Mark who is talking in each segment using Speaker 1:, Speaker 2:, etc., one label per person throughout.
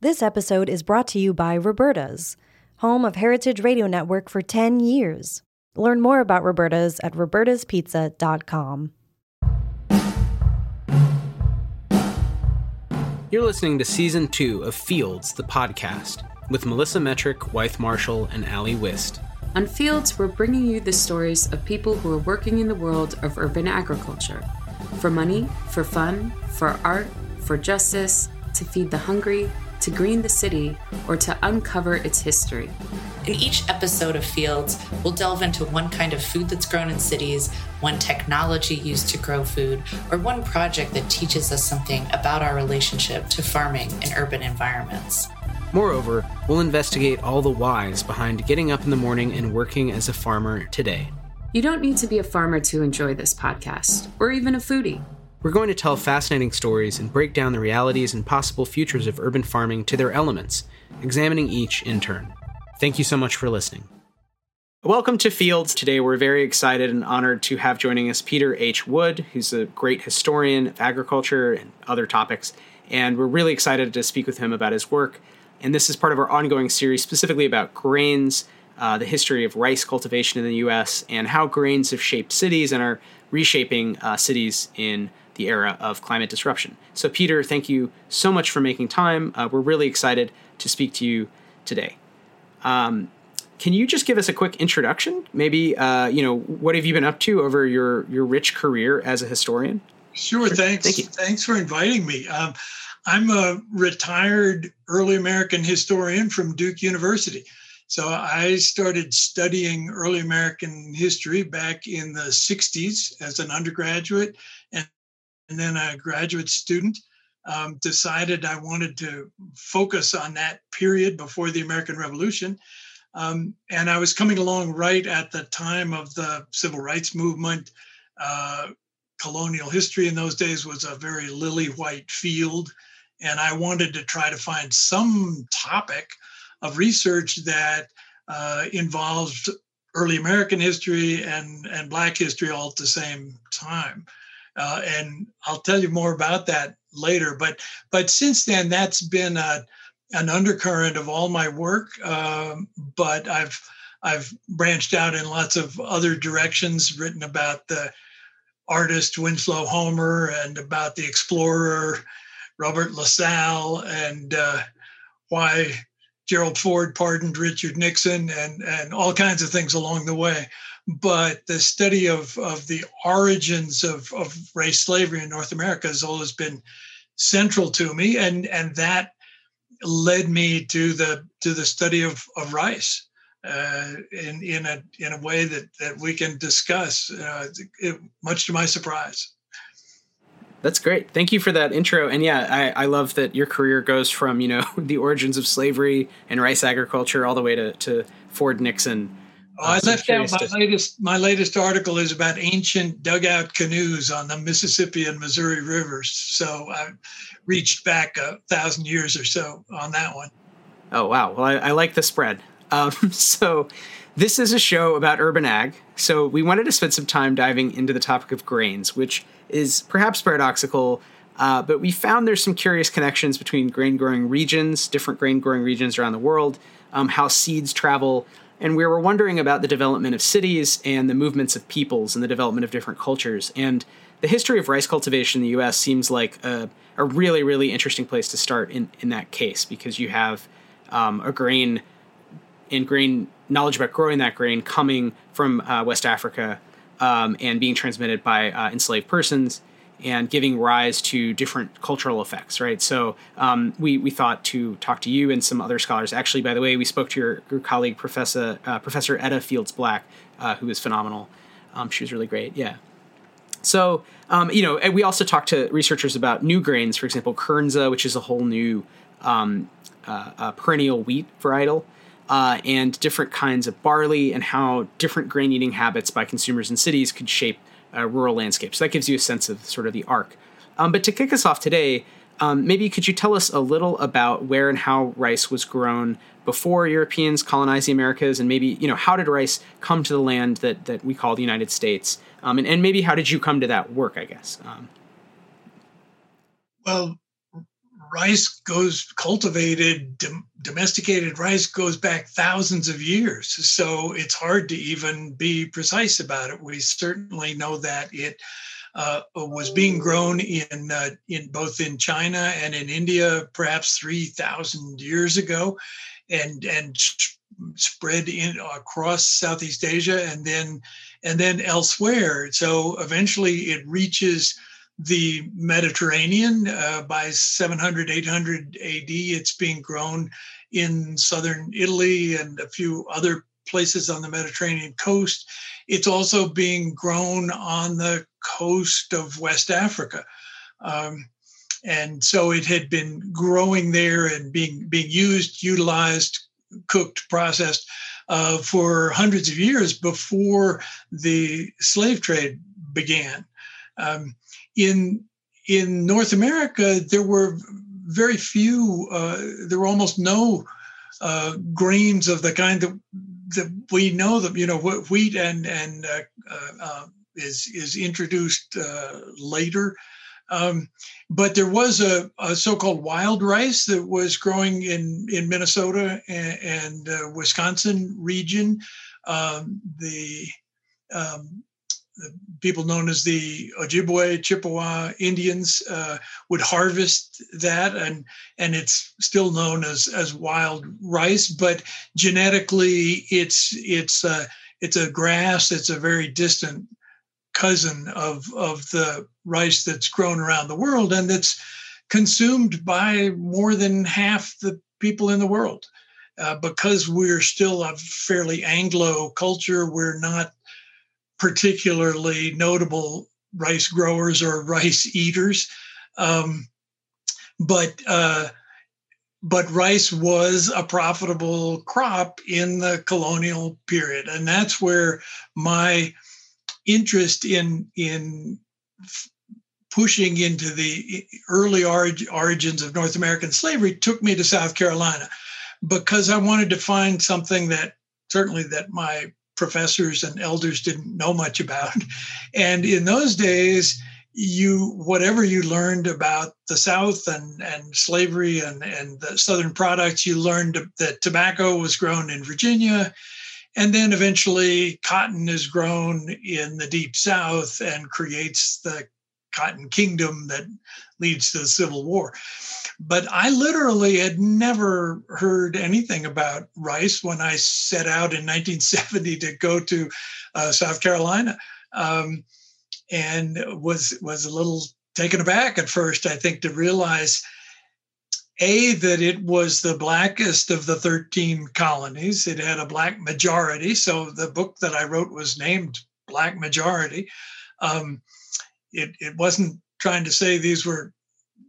Speaker 1: This episode is brought to you by Roberta's, home of Heritage Radio Network for 10 years. Learn more about Roberta's at robertaspizza.com.
Speaker 2: You're listening to season two of Fields, the podcast, with Melissa Metrick, Wythe Marshall, and Ali Wist.
Speaker 3: On Fields, we're bringing you the stories of people who are working in the world of urban agriculture for money, for fun, for art, for justice, to feed the hungry, to green the city, or to uncover its history.
Speaker 4: In each episode of Fields, we'll delve into one kind of food that's grown in cities, one technology used to grow food, or one project that teaches us something about our relationship to farming in urban environments.
Speaker 2: Moreover, we'll investigate all the whys behind getting up in the morning and working as a farmer today.
Speaker 3: You don't need to be a farmer to enjoy this podcast, or even a foodie.
Speaker 2: We're going to tell fascinating stories and break down the realities and possible futures of urban farming to their elements, examining each in turn. Thank you so much for listening. Welcome to Fields. Today we're very excited and honored to have joining us Peter H. Wood, who's a great historian of agriculture and other topics. And we're really excited to speak with him about his work and this is part of our ongoing series specifically about grains, uh, the history of rice cultivation in the U.S., and how grains have shaped cities and are reshaping uh, cities in the era of climate disruption. So, Peter, thank you so much for making time. Uh, we're really excited to speak to you today. Um, can you just give us a quick introduction? Maybe, uh, you know, what have you been up to over your your rich career as a historian?
Speaker 5: Sure. Thanks. Thank you. Thanks for inviting me. Um, I'm a retired early American historian from Duke University. So I started studying early American history back in the 60s as an undergraduate and, and then a graduate student. Um, decided I wanted to focus on that period before the American Revolution. Um, and I was coming along right at the time of the civil rights movement. Uh, colonial history in those days was a very lily white field and I wanted to try to find some topic of research that uh, involved early American history and, and Black history all at the same time. Uh, and I'll tell you more about that later. But but since then, that's been a, an undercurrent of all my work. Um, but I've I've branched out in lots of other directions, written about the artist Winslow Homer and about the explorer Robert LaSalle and uh, why Gerald Ford pardoned Richard Nixon and, and all kinds of things along the way. But the study of, of the origins of, of race slavery in North America has always been central to me. And, and that led me to the to the study of, of rice uh, in in a in a way that that we can discuss, uh, it, much to my surprise.
Speaker 2: That's great. Thank you for that intro. And yeah, I, I love that your career goes from, you know, the origins of slavery and rice agriculture all the way to, to Ford Nixon.
Speaker 5: Oh, I left out my to... latest my latest article is about ancient dugout canoes on the Mississippi and Missouri rivers. So I reached back a thousand years or so on that one.
Speaker 2: Oh wow. Well I, I like the spread. Um, so this is a show about urban ag. So we wanted to spend some time diving into the topic of grains, which is perhaps paradoxical, uh, but we found there's some curious connections between grain growing regions, different grain growing regions around the world, um, how seeds travel, and we were wondering about the development of cities and the movements of peoples and the development of different cultures. And the history of rice cultivation in the U.S. seems like a, a really, really interesting place to start in, in that case because you have um, a grain and grain knowledge about growing that grain coming from uh, West Africa um, and being transmitted by uh, enslaved persons and giving rise to different cultural effects, right? So um, we, we thought to talk to you and some other scholars. Actually, by the way, we spoke to your, your colleague, Professor uh, Professor Edda Fields Black, uh, who was phenomenal. Um, she was really great. Yeah. So um, you know, we also talked to researchers about new grains, for example, Kernza, which is a whole new um, uh, perennial wheat varietal uh, and different kinds of barley and how different grain eating habits by consumers in cities could shape uh, rural landscapes. So that gives you a sense of sort of the arc. Um, but to kick us off today, um, maybe could you tell us a little about where and how rice was grown before Europeans colonized the Americas, and maybe you know how did rice come to the land that that we call the United States, um, and, and maybe how did you come to that work? I guess. Um.
Speaker 5: well, rice goes cultivated, dom- domesticated rice goes back thousands of years. So it's hard to even be precise about it. We certainly know that it uh, was being grown in uh, in both in China and in India, perhaps three thousand years ago, and and spread in across Southeast Asia and then and then elsewhere. So eventually, it reaches the Mediterranean uh, by 700, 800 AD. It's being grown in southern Italy and a few other places on the Mediterranean coast. It's also being grown on the coast of West Africa. Um, and so it had been growing there and being being used, utilized, cooked, processed uh, for hundreds of years before the slave trade began. Um, in in North America, there were very few. Uh, there were almost no uh, grains of the kind that that we know that you know wheat and and uh, uh, uh is is introduced uh, later. Um, but there was a, a, so-called wild rice that was growing in in Minnesota and, and uh, Wisconsin region. Um, the um, people known as the Ojibwe Chippewa Indians uh, would harvest that, and and it's still known as as wild rice. But genetically, it's it's uh, it's a grass. It's a very distant cousin of of the rice that's grown around the world, and that's consumed by more than half the people in the world. Uh, because we're still a fairly Anglo culture, we're not particularly notable rice growers or rice eaters. Um, but uh, but rice was a profitable crop in the colonial period, and that's where my interest in in pushing into the early origins of North American slavery took me to South Carolina because I wanted to find something that certainly that my professors and elders didn't know much about. And in those days, you whatever you learned about the South and, and slavery and, and the Southern products, you learned that tobacco was grown in Virginia. And then eventually cotton is grown in the deep South and creates the cotton kingdom that leads to the Civil War. But I literally had never heard anything about rice when I set out in 1970 to go to uh, South Carolina, um, and was was a little taken aback at first. I think to realize a that it was the blackest of the 13 colonies. It had a black majority, so the book that I wrote was named Black Majority. Um, it, it wasn't trying to say these were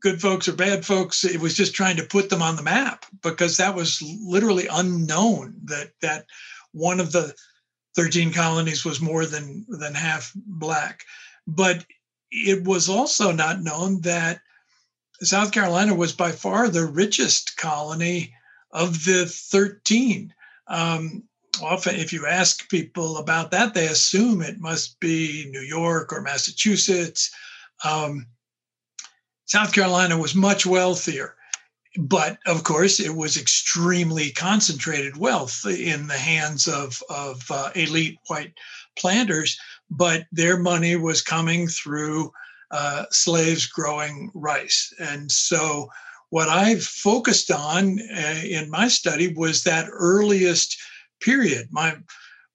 Speaker 5: good folks or bad folks. It was just trying to put them on the map because that was literally unknown that that one of the 13 colonies was more than than half black. But it was also not known that South Carolina was by far the richest colony of the 13. Um, often, if you ask people about that, they assume it must be New York or Massachusetts. Um, South Carolina was much wealthier. But of course, it was extremely concentrated wealth in the hands of, of uh, elite white planters. But their money was coming through uh, slaves growing rice. And so, what I focused on uh, in my study was that earliest period. My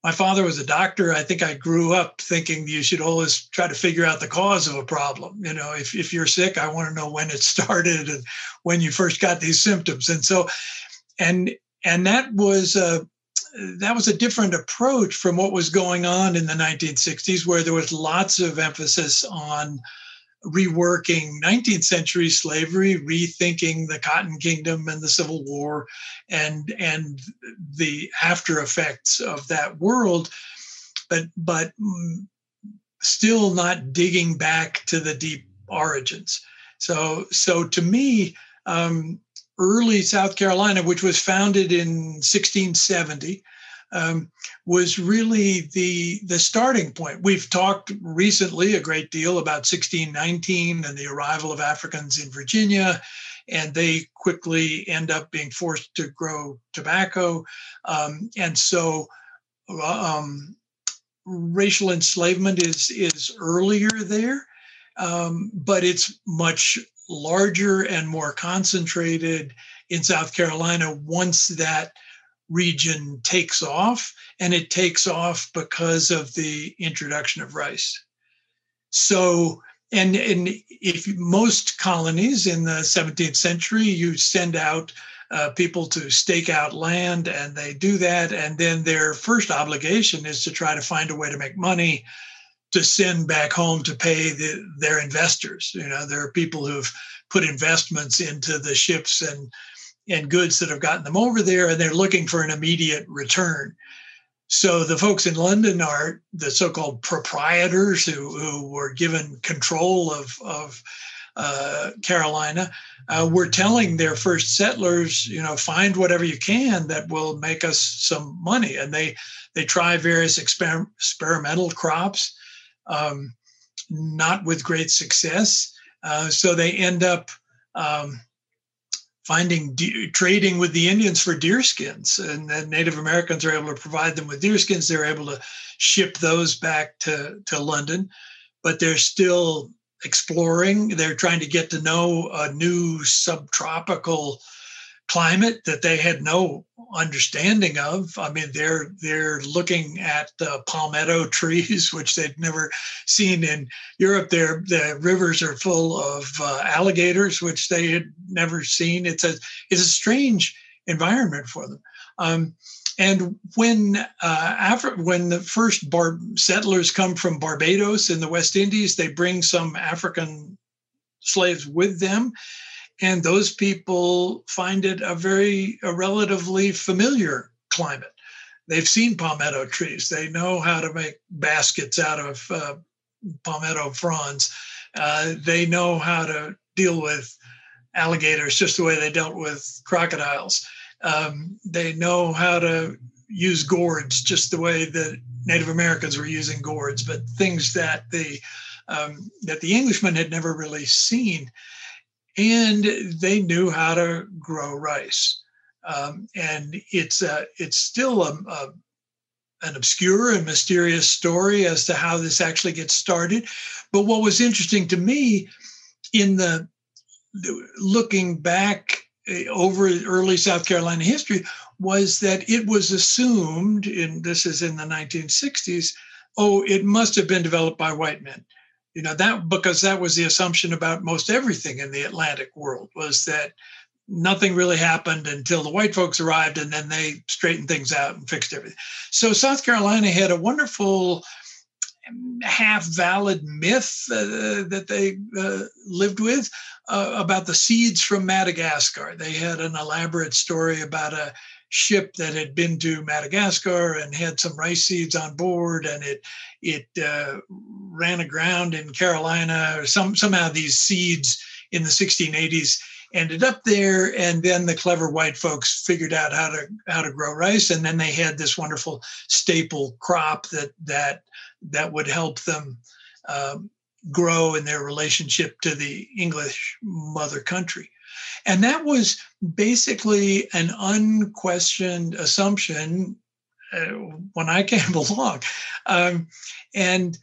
Speaker 5: my father was a doctor. I think I grew up thinking you should always try to figure out the cause of a problem. You know, if, if you're sick, I want to know when it started and when you first got these symptoms. And so, and and that was a that was a different approach from what was going on in the 1960s, where there was lots of emphasis on reworking 19th century slavery, rethinking the Cotton Kingdom and the Civil War, and and the after effects of that world, but but still not digging back to the deep origins. So so to me, um, early South Carolina, which was founded in 1670 um, was really the the starting point. We've talked recently a great deal about 1619 and the arrival of Africans in Virginia, and they quickly end up being forced to grow tobacco. Um, and so uh, um, racial enslavement is, is earlier there, um, but it's much larger and more concentrated in South Carolina once that region takes off, and it takes off because of the introduction of rice. So, and, and if most colonies in the 17th century, you send out uh, people to stake out land, and they do that, and then their first obligation is to try to find a way to make money to send back home to pay the, their investors. You know, there are people who've put investments into the ships and and goods that have gotten them over there, and they're looking for an immediate return. So the folks in London are the so-called proprietors who, who were given control of, of uh, Carolina uh, were telling their first settlers, you know, find whatever you can that will make us some money. And they they try various exper- experimental crops, um, not with great success. Uh, so they end up um, finding de- trading with the Indians for deer skins, and then Native Americans are able to provide them with deer skins. They're able to ship those back to to London, but they're still exploring. They're trying to get to know a new subtropical climate that they had no understanding of. I mean, they're they're looking at uh, palmetto trees, which they'd never seen in Europe. There, the rivers are full of uh, alligators, which they had never seen. It's a it's a strange environment for them. Um, and when uh, Afri- when the first bar- settlers come from Barbados in the West Indies, they bring some African slaves with them and those people find it a very a relatively familiar climate. They've seen palmetto trees. They know how to make baskets out of uh, palmetto fronds. Uh, they know how to deal with alligators just the way they dealt with crocodiles. Um, they know how to use gourds just the way that native americans were using gourds but things that the um, that the englishmen had never really seen and they knew how to grow rice. Um, and it's uh, it's still a, a, an obscure and mysterious story as to how this actually gets started. But what was interesting to me in the looking back eh, over early South Carolina history was that it was assumed, and this is in the 1960s, oh, it must have been developed by white men you know that because that was the assumption about most everything in the atlantic world was that nothing really happened until the white folks arrived and then they straightened things out and fixed everything. So south carolina had a wonderful half valid myth uh, that they uh, lived with uh, about the seeds from madagascar. They had an elaborate story about a ship that had been to Madagascar and had some rice seeds on board, and it it uh, ran aground in Carolina. Or some somehow these seeds in the 1680s ended up there, and then the clever white folks figured out how to how to grow rice, and then they had this wonderful staple crop that that that would help them. Um, grow in their relationship to the English mother country. And that was basically an unquestioned assumption uh, when I came along. Um, and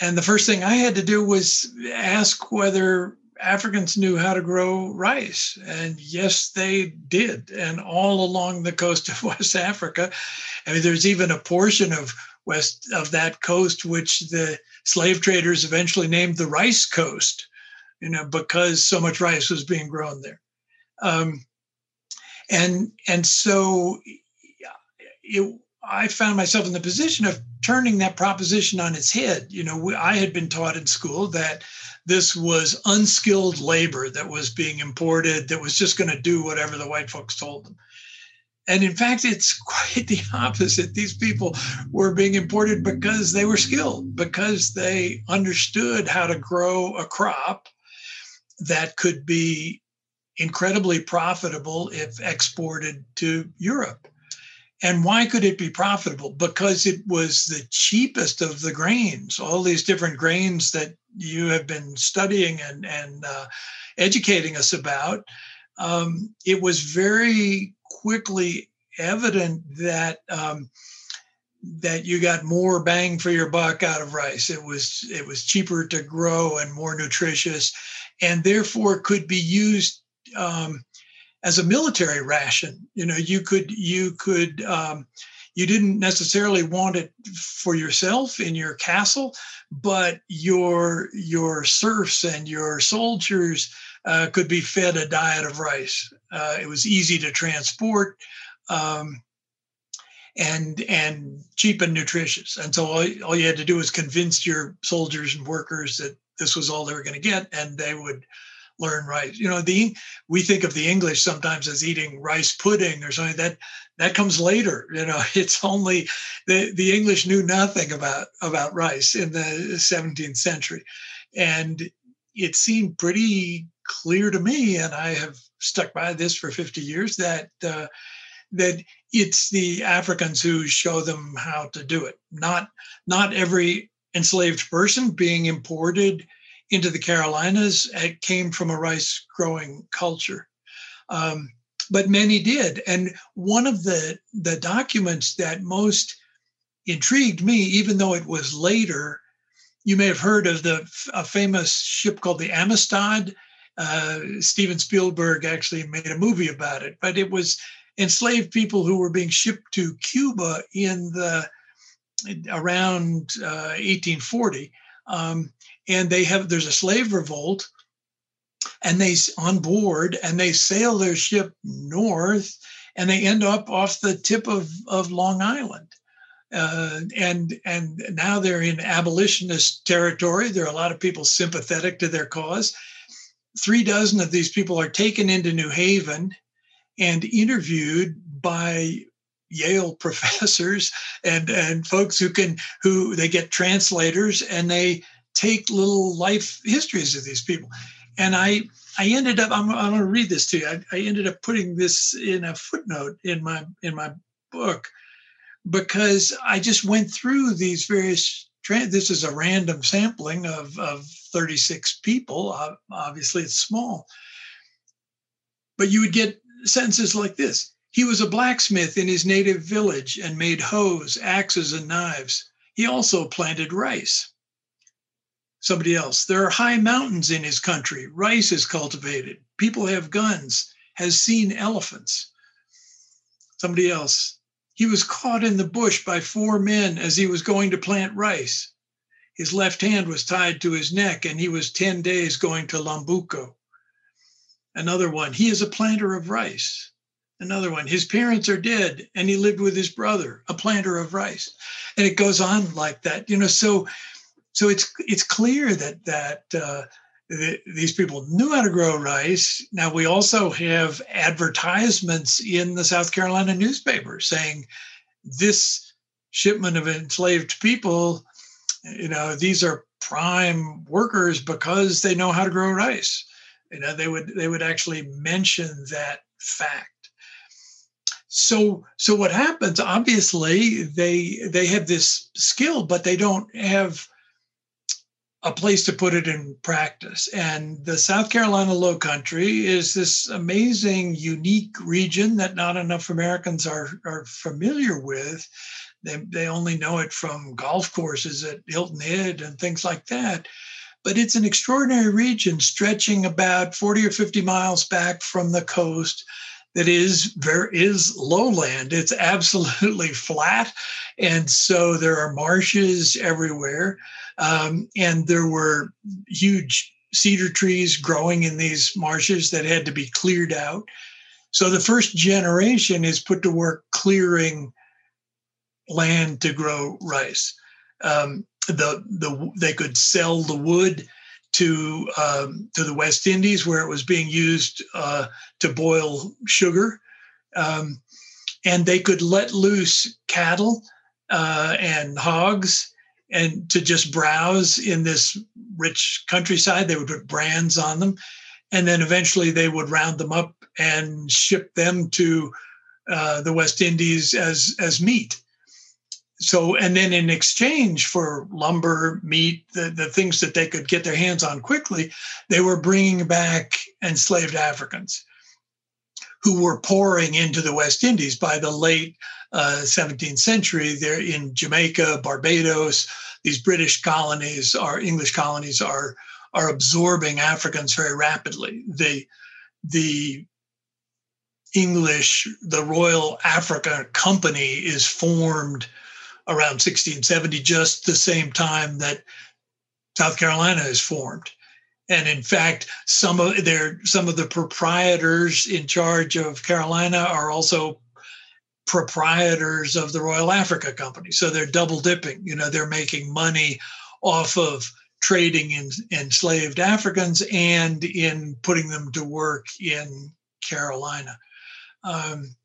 Speaker 5: and the first thing I had to do was ask whether Africans knew how to grow rice. And yes, they did. And all along the coast of West Africa, I mean, there's even a portion of west of that coast which the slave traders eventually named the rice coast you know, because so much rice was being grown there. Um, and and so it, I found myself in the position of turning that proposition on its head. You know, we, I had been taught in school that this was unskilled labor that was being imported that was just going to do whatever the white folks told them. And in fact, it's quite the opposite. These people were being imported because they were skilled, because they understood how to grow a crop that could be incredibly profitable if exported to Europe. And why could it be profitable? Because it was the cheapest of the grains, all these different grains that you have been studying and and uh, educating us about, um, it was very quickly evident that um, that you got more bang for your buck out of rice. It was it was cheaper to grow and more nutritious, and therefore could be used um, as a military ration. You know, you could you could um, you didn't necessarily want it for yourself in your castle, but your your serfs and your soldiers uh, could be fed a diet of rice. Uh, it was easy to transport. Um, and and cheap and nutritious. And so all, all you had to do was convince your soldiers and workers that this was all they were going to get, and they would learn rice. You know, the we think of the English sometimes as eating rice pudding or something that that comes later. You know, it's only the the English knew nothing about about rice in the 17th century, and it seemed pretty clear to me, and I have stuck by this for 50 years that. Uh, that it's the Africans who show them how to do it. Not not every enslaved person being imported into the Carolinas it came from a rice growing culture. Um, but many did. And one of the, the documents that most intrigued me, even though it was later, you may have heard of the a famous ship called the Amistad. Uh, Steven Spielberg actually made a movie about it, but it was enslaved people who were being shipped to Cuba in the around uh, 1840. Um, and they have there's a slave revolt, and they on board and they sail their ship north, and they end up off the tip of of Long Island. Uh, and and now they're in abolitionist territory. There are a lot of people sympathetic to their cause. Three dozen of these people are taken into New Haven and interviewed by Yale professors and and folks who can who they get translators and they take little life histories of these people. And I I ended up I'm, I'm going to read this to you. I, I ended up putting this in a footnote in my in my book because I just went through these various. This is a random sampling of of 36 people. Obviously, it's small, but you would get sentences like this He was a blacksmith in his native village and made hoes, axes, and knives. He also planted rice. Somebody else, there are high mountains in his country. Rice is cultivated. People have guns, has seen elephants. Somebody else, he was caught in the bush by four men as he was going to plant rice. His left hand was tied to his neck, and he was 10 days going to Lomboko. Another one, he is a planter of rice. Another one, his parents are dead and he lived with his brother, a planter of rice. And it goes on like that, you know. So, so it's it's clear that that uh, these people knew how to grow rice. Now we also have advertisements in the South Carolina newspaper saying this shipment of enslaved people, you know, these are prime workers because they know how to grow rice you know they would they would actually mention that fact so so what happens obviously they they have this skill but they don't have a place to put it in practice. And the south carolina low country is this amazing unique region that not enough americans are are familiar with. They, they only know it from golf courses at hilton head and things like that. But it's an extraordinary region stretching about 40 or 50 miles back from the coast that is there is lowland. It's absolutely flat. And so there are marshes everywhere. Um, and there were huge cedar trees growing in these marshes that had to be cleared out. So the first generation is put to work clearing land to grow rice. Um, the the they could sell the wood to um, to the West Indies where it was being used uh, to boil sugar, um, and they could let loose cattle uh, and hogs and to just browse in this rich countryside. They would put brands on them, and then eventually they would round them up and ship them to uh, the West Indies as as meat. So and then in exchange for lumber meat the, the things that they could get their hands on quickly they were bringing back enslaved africans who were pouring into the west indies. By the late uh, 17th century they're in jamaica barbados these british colonies are english colonies are are absorbing africans very rapidly. The the english the royal africa company is formed around 1670, just the same time that South Carolina is formed. And in fact, some of their some of the proprietors in charge of Carolina are also proprietors of the Royal Africa Company. So they're double dipping. You know, they're making money off of trading in enslaved Africans and in putting them to work in Carolina. Um,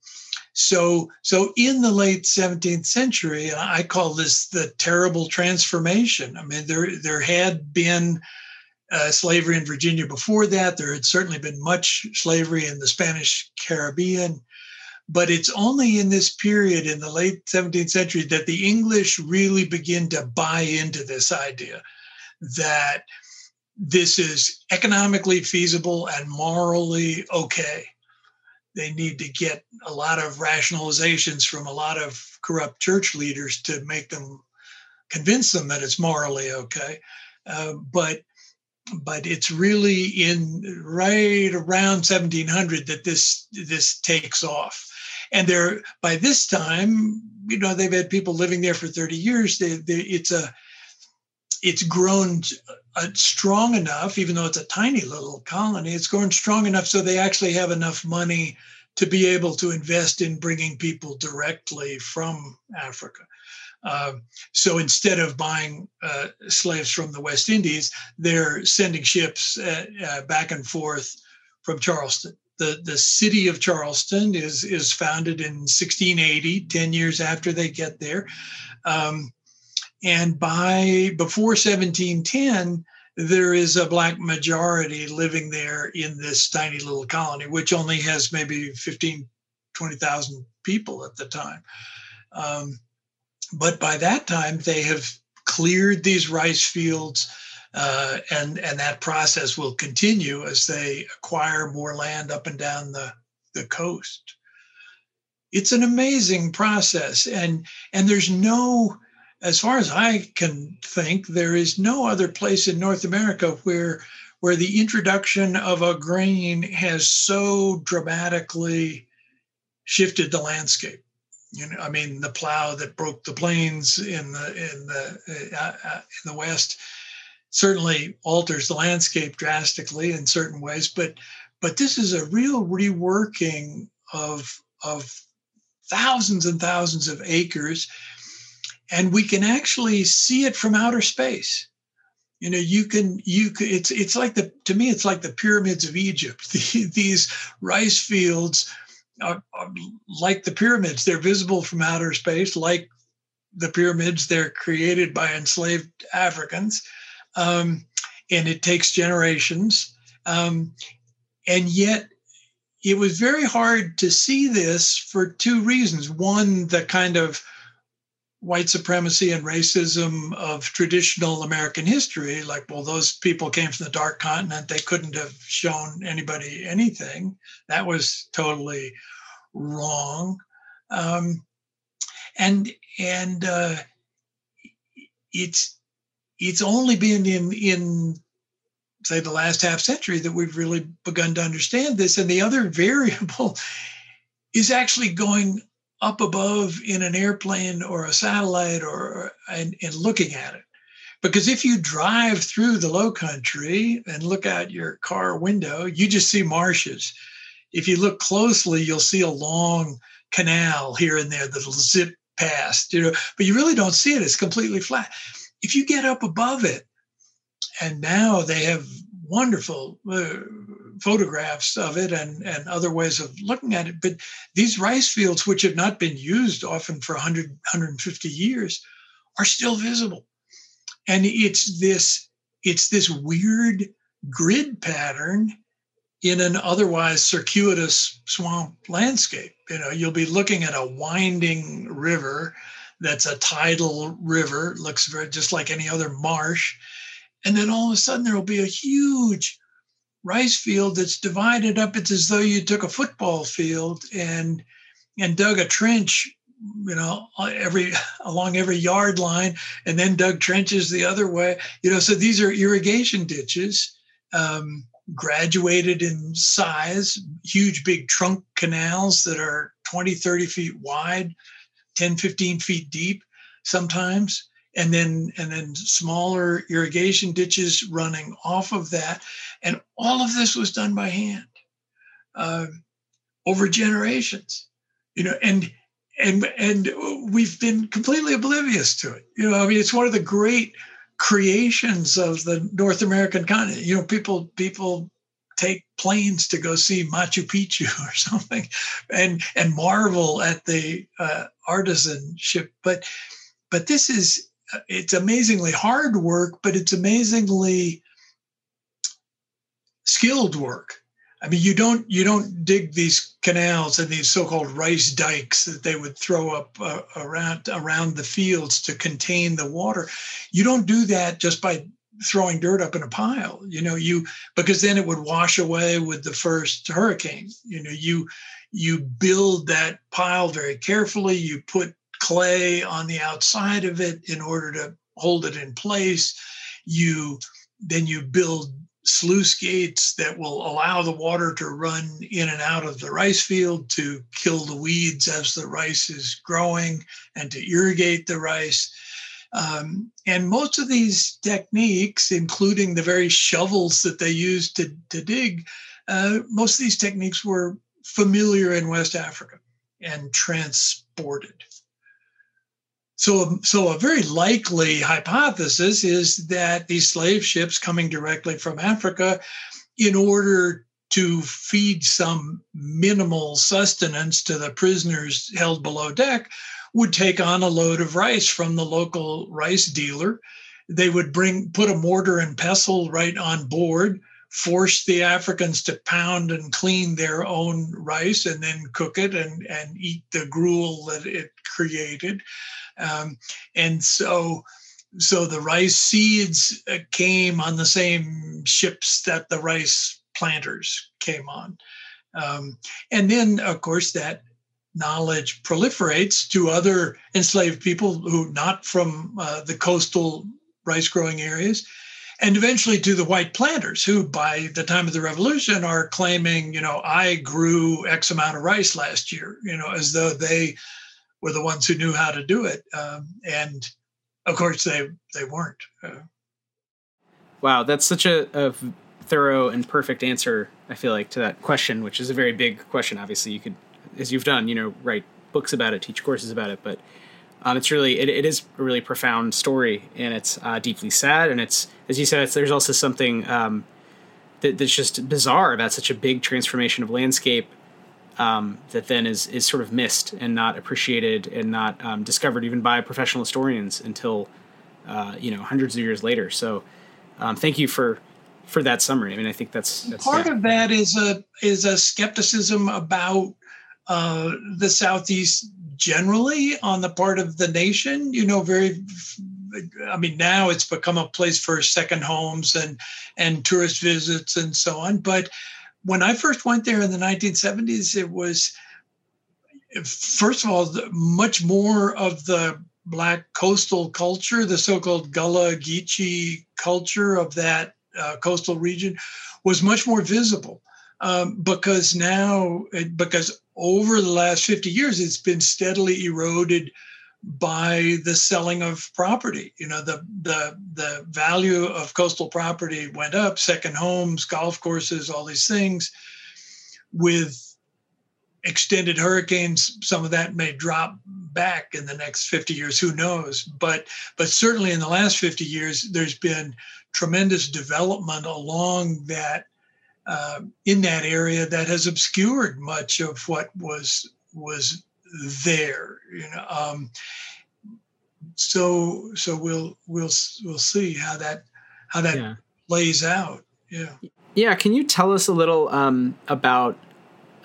Speaker 5: so, so in the late 17th century, I call this the terrible transformation. I mean, there there had been uh, slavery in Virginia before that. There had certainly been much slavery in the Spanish Caribbean, but it's only in this period in the late 17th century that the English really begin to buy into this idea that this is economically feasible and morally okay they need to get a lot of rationalizations from a lot of corrupt church leaders to make them convince them that it's morally okay. Uh, but but it's really in right around 1700 that this this takes off and they're by this time you know they've had people living there for 30 years they, they, it's a it's grown uh, strong enough, even though it's a tiny little colony, it's grown strong enough so they actually have enough money to be able to invest in bringing people directly from Africa. Uh, so instead of buying uh, slaves from the West Indies, they're sending ships uh, uh back and forth from Charleston. The, the city of Charleston is, is founded in 1680, 10 years after they get there. Um, and by before 1710, there is a black majority living there in this tiny little colony, which only has maybe 15, 20,000 people at the time. Um, but by that time, they have cleared these rice fields, uh, and and that process will continue as they acquire more land up and down the the coast. It's an amazing process, and and there's no as far as I can think, there is no other place in North America where where the introduction of a grain has so dramatically shifted the landscape. You know, I mean, the plow that broke the plains in the in the uh, uh, in the West certainly alters the landscape drastically in certain ways, but but this is a real reworking of of thousands and thousands of acres and we can actually see it from outer space. You know you can you can, it's it's like the to me it's like the pyramids of egypt. The, these rice fields are, are, like the pyramids. They're visible from outer space like the pyramids. They're created by enslaved africans. Um, and it takes generations. Um, and yet it was very hard to see this for two reasons. One the kind of white supremacy and racism of traditional American history, like, well, those people came from the dark continent, they couldn't have shown anybody anything. That was totally wrong. Um, and and uh, it's it's only been in in say the last half century that we've really begun to understand this. And the other variable is actually going up above in an airplane or a satellite or and, and looking at it. Because if you drive through the low country and look out your car window you just see marshes. If you look closely you'll see a long canal here and there that'll zip past you know but you really don't see it. It's completely flat. If you get up above it and now they have wonderful uh, photographs of it and, and other ways of looking at it. But these rice fields, which have not been used often for 100, 150 years, are still visible. And it's this, it's this weird grid pattern in an otherwise circuitous swamp landscape. You know, you'll be looking at a winding river that's a tidal river, looks very just like any other marsh. And then all of a sudden there will be a huge rice field that's divided up. It's as though you took a football field and and dug a trench, you know, every along every yard line, and then dug trenches the other way. You know, so these are irrigation ditches. Um, graduated in size, huge big trunk canals that are 20, 30 feet wide, 10, 15 feet deep sometimes. And then, and then smaller irrigation ditches running off of that. And all of this was done by hand uh, over generations, you know, and, and, and we've been completely oblivious to it. You know, I mean, it's one of the great creations of the North American continent. You know, people people take planes to go see Machu Picchu or something, and and marvel at the uh, artisanship. But but this is it's amazingly hard work, but it's amazingly skilled work. I mean, you don't you don't dig these canals and these so-called rice dikes that they would throw up uh, around around the fields to contain the water. You don't do that just by throwing dirt up in a pile. You know, you because then it would wash away with the first hurricane. You know, you you build that pile very carefully. You put clay on the outside of it in order to hold it in place. You then you build sluice gates that will allow the water to run in and out of the rice field to kill the weeds as the rice is growing and to irrigate the rice. Um, and most of these techniques, including the very shovels that they used to, to dig, uh, most of these techniques were familiar in West Africa and transported. So, so a very likely hypothesis is that these slave ships coming directly from Africa, in order to feed some minimal sustenance to the prisoners held below deck, would take on a load of rice from the local rice dealer. They would bring put a mortar and pestle right on board, force the Africans to pound and clean their own rice and then cook it and, and eat the gruel that it created. Um, and so, so the rice seeds uh, came on the same ships that the rice planters came on. Um, and then, of course, that knowledge proliferates to other enslaved people who not from uh, the coastal rice growing areas and eventually to the white planters who by the time of the revolution are claiming you know i grew x amount of rice last year you know as though they were the ones who knew how to do it, um, and of course they they weren't. Uh,
Speaker 2: wow, that's such a, a, thorough and perfect answer. I feel like to that question, which is a very big question. Obviously, you could, as you've done, you know, write books about it, teach courses about it, but um, it's really it, it is a really profound story, and it's uh, deeply sad, and it's as you said, there's also something um, that, that's just bizarre about such a big transformation of landscape um, that then is is sort of missed and not appreciated and not um, discovered even by professional historians until uh, you know hundreds of years later. So um, thank you for for that summary. I mean, I think that's, that's
Speaker 5: part yeah. of that is a is a skepticism about uh, the southeast generally on the part of the nation. You know, very. I mean, now it's become a place for second homes and and tourist visits and so on, but when I first went there in the 1970s, it was, first of all, much more of the Black coastal culture, the so called Gullah Geechee culture of that uh, coastal region, was much more visible. Um, because now, because over the last 50 years, it's been steadily eroded by the selling of property. You know, the the the value of coastal property went up, second homes, golf courses, all these things. With extended hurricanes, some of that may drop back in the next 50 years, who knows? But but certainly in the last 50 years, there's been tremendous development along that uh, in that area that has obscured much of what was was there you know um, so so we'll we'll we'll see how that how that yeah. plays out yeah
Speaker 2: yeah can you tell us a little um, about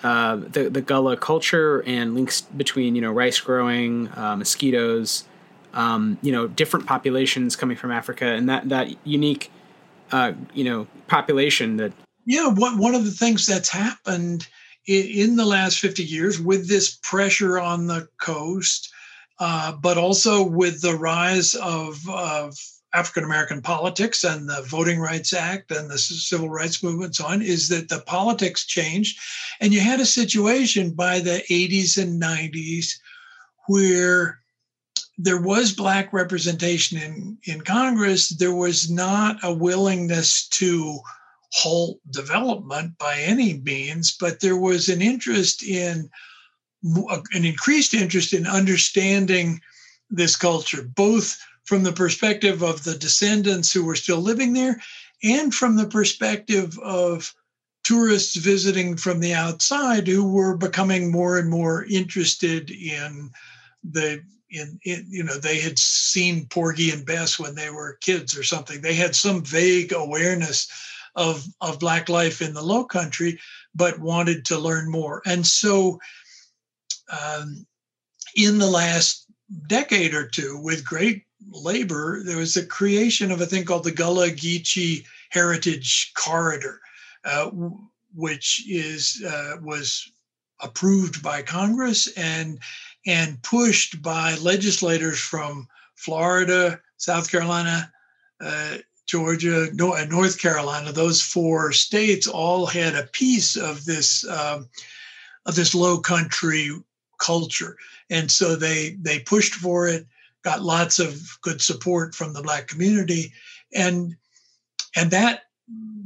Speaker 2: uh, the the Gullah culture and links between you know rice growing, uh, mosquitoes, um, you know different populations coming from Africa, and that that unique uh, you know population that.
Speaker 5: Yeah, one one of the things that's happened in, the last fifty years with this pressure on the coast, uh, but also with the rise of, of African American politics and the Voting Rights Act and the civil rights movement, so on, is that the politics changed. And you had a situation by the 80s and 90s where there was Black representation in, in Congress. There was not a willingness to halt development by any means, but there was an interest in, uh, an increased interest in understanding this culture, both from the perspective of the descendants who were still living there and from the perspective of tourists visiting from the outside who were becoming more and more interested in the in, in, you know they had seen Porgy and Bess when they were kids or something. They had some vague awareness of of black life in the Low Country, but wanted to learn more. And so, um, in the last decade or two, with great labor, there was the creation of a thing called the Gullah Geechee Heritage Corridor, uh, which is uh, was approved by Congress and and pushed by legislators from Florida, South Carolina, uh, Georgia, and North Carolina. Those four states all had a piece of this um, of this Low Country culture, and so they they pushed for it got lots of good support from the black community and and that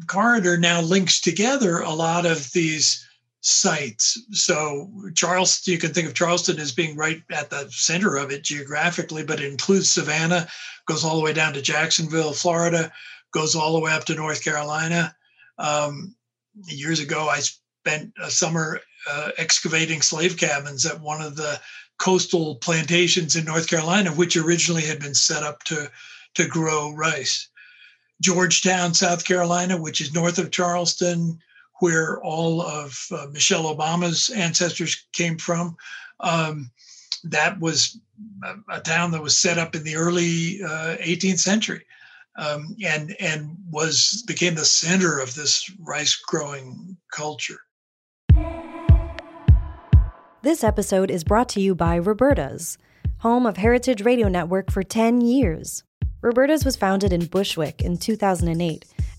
Speaker 5: corridor now links together a lot of these sites so charleston you can think of charleston as being right at the center of it geographically but it includes savannah goes all the way down to jacksonville florida goes all the way up to north carolina um, years ago i spent a summer uh, excavating slave cabins at one of the coastal plantations in North Carolina, which originally had been set up to, to grow rice. Georgetown, South Carolina, which is north of Charleston, where all of uh, Michelle Obama's ancestors came from. Um, that was a, town that was set up in the early uh, 18th century. Um, and and was became the center of this rice growing culture.
Speaker 1: This episode is brought to you by Roberta's, home of Heritage Radio Network for 10 years. Roberta's was founded in Bushwick in 2008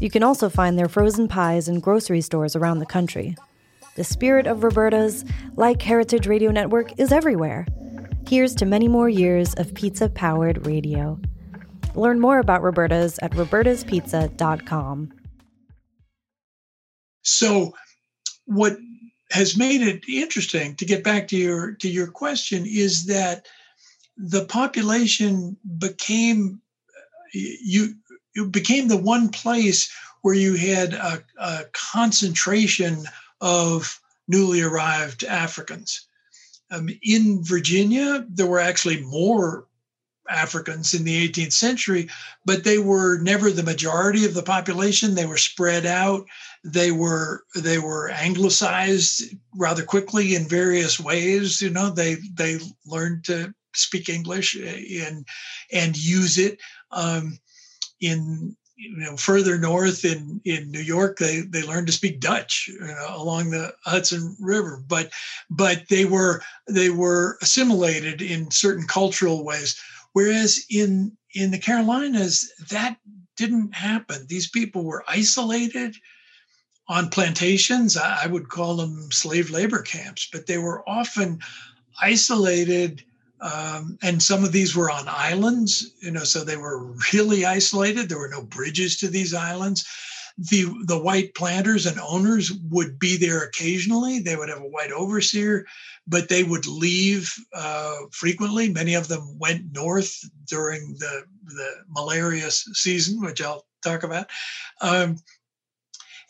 Speaker 1: You can also find their frozen pies in grocery stores around the country. The spirit of Roberta's, like Heritage Radio Network, is everywhere. Here's to many more years of pizza powered radio. Learn more about Roberta's at robertaspizza.com.
Speaker 5: So, what has made it interesting to get back to your to your question is that the population became you it became the one place where you had a, a concentration of newly arrived Africans. Um, in Virginia, there were actually more Africans in the 18th century, but they were never the majority of the population. They were spread out. They were they were anglicized rather quickly in various ways. You know, they they learned to speak English uh, and and use it. Um, in you know further north in in New York, they they learned to speak Dutch you know, along the Hudson River, but but they were they were assimilated in certain cultural ways. Whereas in in the Carolinas, that didn't happen. These people were isolated on plantations. I would call them slave labor camps, but they were often isolated. Um, and some of these were on islands, you know, so they were really isolated. There were no bridges to these islands. The the white planters and owners would be there occasionally. They would have a white overseer, but they would leave uh, frequently. Many of them went north during the the malaria season, which I'll talk about. Um,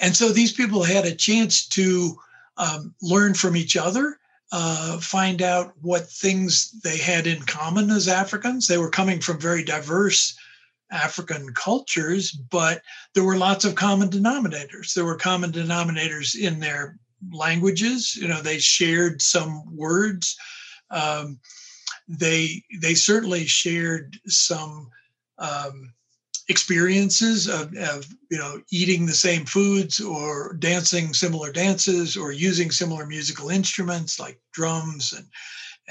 Speaker 5: and so these people had a chance to um, learn from each other, uh, find out what things they had in common as Africans. They were coming from very diverse African cultures, but there were lots of common denominators. There were common denominators in their languages. You know, they shared some words. Um, they they certainly shared some um, experiences of, of, you know eating the same foods or dancing similar dances or using similar musical instruments like drums and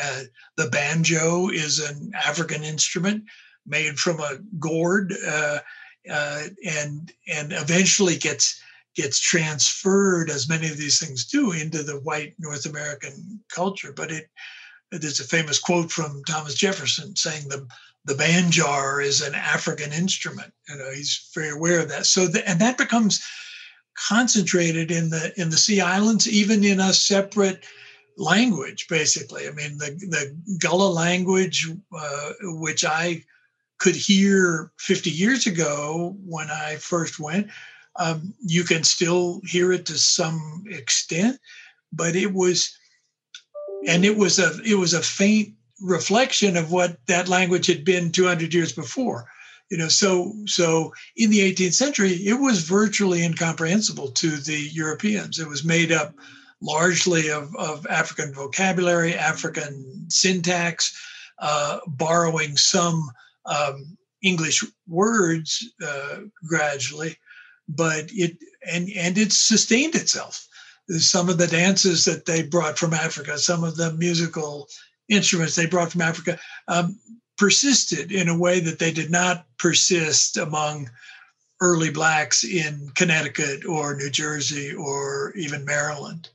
Speaker 5: uh, the banjo is an african instrument made from a gourd uh, uh, and and eventually gets gets transferred as many of these things do into the white north american culture. But it there's a famous quote from thomas jefferson saying the the banjar is an African instrument. You know, he's very aware of that. So, the, and that becomes concentrated in the in the Sea Islands, even in a separate language. Basically, I mean, the the Gullah language, uh, which I could hear 50 years ago when I first went, um, you can still hear it to some extent, but it was, and it was a it was a faint reflection of what that language had been 200 years before you know so so in the 18th century it was virtually incomprehensible to the europeans. It was made up largely of, of african vocabulary african syntax uh, borrowing some um, english words uh, gradually but it and and it sustained itself. Some of the dances that they brought from africa some of the musical instruments they brought from Africa um, persisted in a way that they did not persist among early blacks in Connecticut or New Jersey or even Maryland.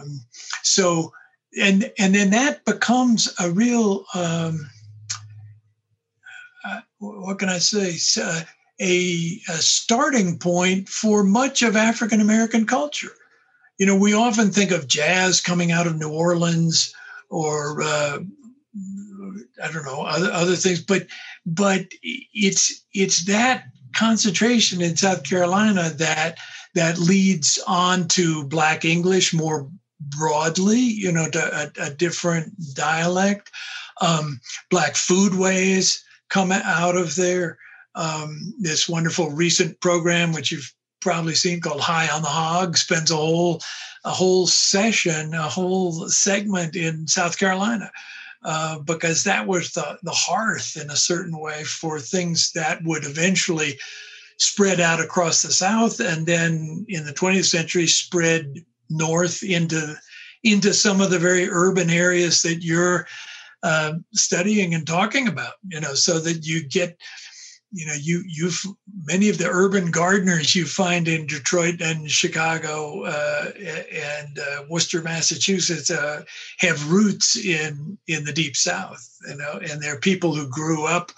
Speaker 5: Um, so, and and then that becomes a real um, uh, what can I say? Uh, a, a starting point for much of African American culture. You know, we often think of jazz coming out of New Orleans or uh, I don't know other other things, but but it's it's that concentration in South Carolina that that leads on to Black English more broadly, you know, a, a, different dialect. Um, black foodways come out of there. Um, this wonderful recent program, which you've probably seen called High on the Hog, spends a whole a whole session, a whole segment in South Carolina. Uh, because that was the, the hearth in a certain way for things that would eventually spread out across the South and then in the 20th century spread north into into some of the very urban areas that you're uh, studying and talking about you know so that you get you know you you've many of the urban gardeners you find in detroit and chicago uh, and uh, worcester massachusetts uh, have roots in in the deep south you know and they're people who grew up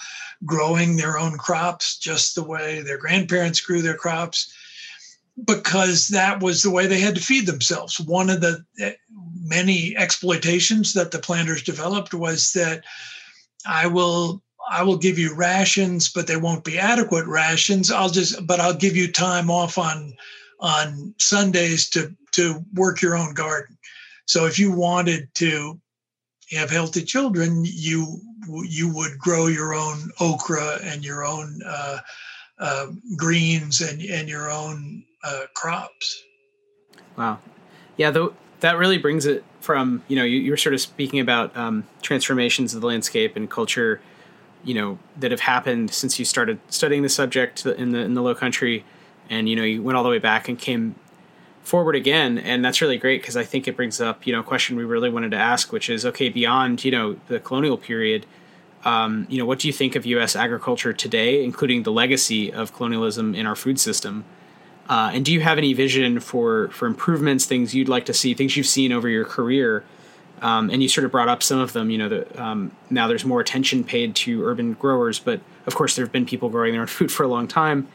Speaker 5: growing their own crops just the way their grandparents grew their crops because that was the way they had to feed themselves. One of the eh, many exploitations that the planters developed was that i will I will give you rations, but they won't be adequate rations. I'll just, but I'll give you time off on on Sundays to to work your own garden. So if you wanted to have healthy children, you you would grow your own okra and your own uh, uh, greens and and your own uh, crops.
Speaker 2: Wow, yeah, though that really brings it from you know you, you were sort of speaking about um, transformations of the landscape and culture you know that have happened since you started studying the subject in the in the Low Country, and you know you went all the way back and came forward again, and that's really great because I think it brings up you know a question we really wanted to ask, which is okay beyond you know the colonial period. um, you know, what do you think of U.S. agriculture today, including the legacy of colonialism in our food system? Uh, and do you have any vision for for improvements, things you'd like to see, things you've seen over your career? Um, and you sort of brought up some of them. You know, the, um, now there's more attention paid to urban growers, but of course there have been people growing their own food for a long time.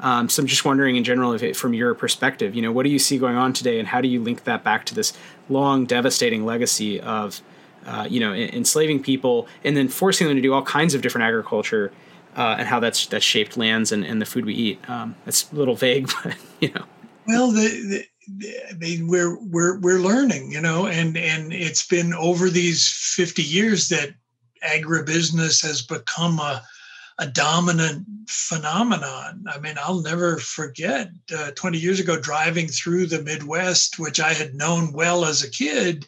Speaker 2: Um, so I'm just wondering, in general, if it, from your perspective, you know, what do you see going on today, and how do you link that back to this long, devastating legacy of, uh, you know, enslaving people and then forcing them to do all kinds of different agriculture, uh, and how that's that's shaped lands and, and the food we eat. Um, that's a little vague, but you know.
Speaker 5: Well, the, I mean, we're we're we're learning, you know, and and it's been over these 50 years that agribusiness has become a a dominant phenomenon. I mean, I'll never forget uh, 20 years ago driving through the Midwest, which I had known well as a kid.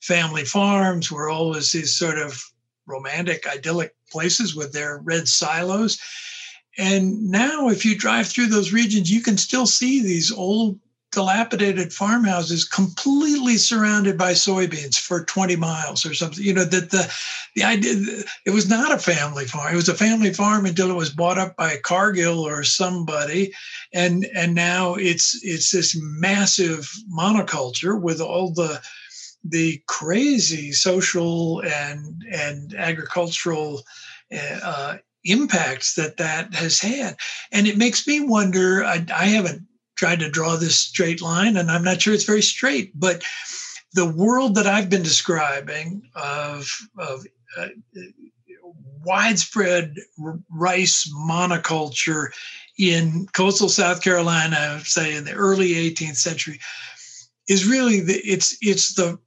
Speaker 5: Family farms were always these sort of romantic, idyllic places with their red silos. And now, if you drive through those regions, you can still see these old dilapidated farmhouses completely surrounded by soybeans for 20 miles or something. You know that the the idea it was not a family farm. It was a family farm until it was bought up by cargill or somebody. And and now it's it's this massive monoculture with all the the crazy social and and agricultural uh, impacts that that has had. And it makes me wonder I, I haven't tried to draw this straight line, and I'm not sure it's very straight, but the world that I've been describing of, of uh, widespread rice monoculture in coastal South Carolina, say in the early 18th century, is really the it's it's the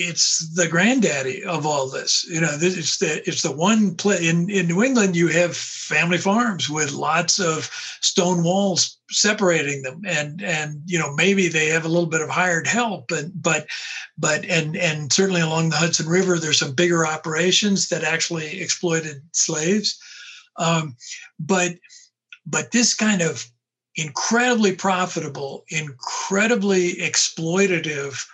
Speaker 5: it's the granddaddy of all this. You know, it's the it's the one place in in New England. You have family farms with lots of stone walls separating them, and and you know maybe they have a little bit of hired help, and but but and and certainly along the Hudson River, there's some bigger operations that actually exploited slaves. Um, but but this kind of incredibly profitable, incredibly exploitative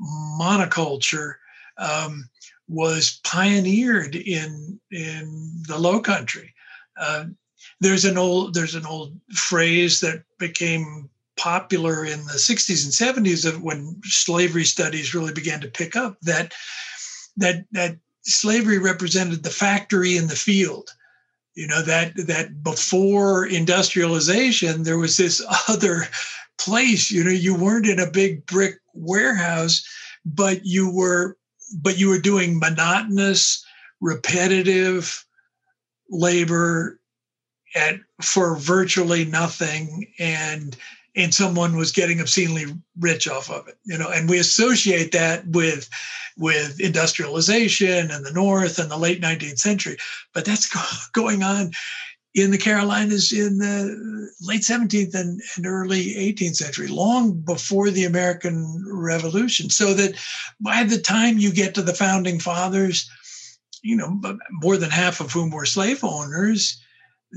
Speaker 5: monoculture um, was pioneered in in the Low Country. Uh, there's an old there's an old phrase that became popular in the 60s and 70s of when slavery studies really began to pick up that that that slavery represented the factory in the field you know that that before industrialization there was this other place. You know you weren't in a big brick warehouse but you were but you were doing monotonous repetitive labor at for virtually nothing and and someone was getting obscenely rich off of it you know? And we associate that with with industrialization and the north and the late 19th century but that's going on in the Carolinas in the late 17th and, and, early 18th century, long before the American Revolution. So that by the time you get to the founding fathers, you know, more than half of whom were slave owners,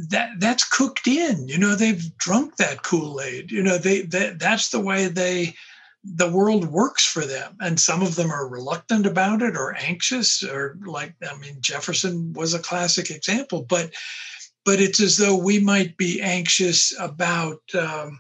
Speaker 5: that that's cooked in. You know, they've drunk that Kool-Aid. You know, they that that's the way they the world works for them and some of them are reluctant about it or anxious or like i mean jefferson was a classic example but but it's as though we might be anxious about um,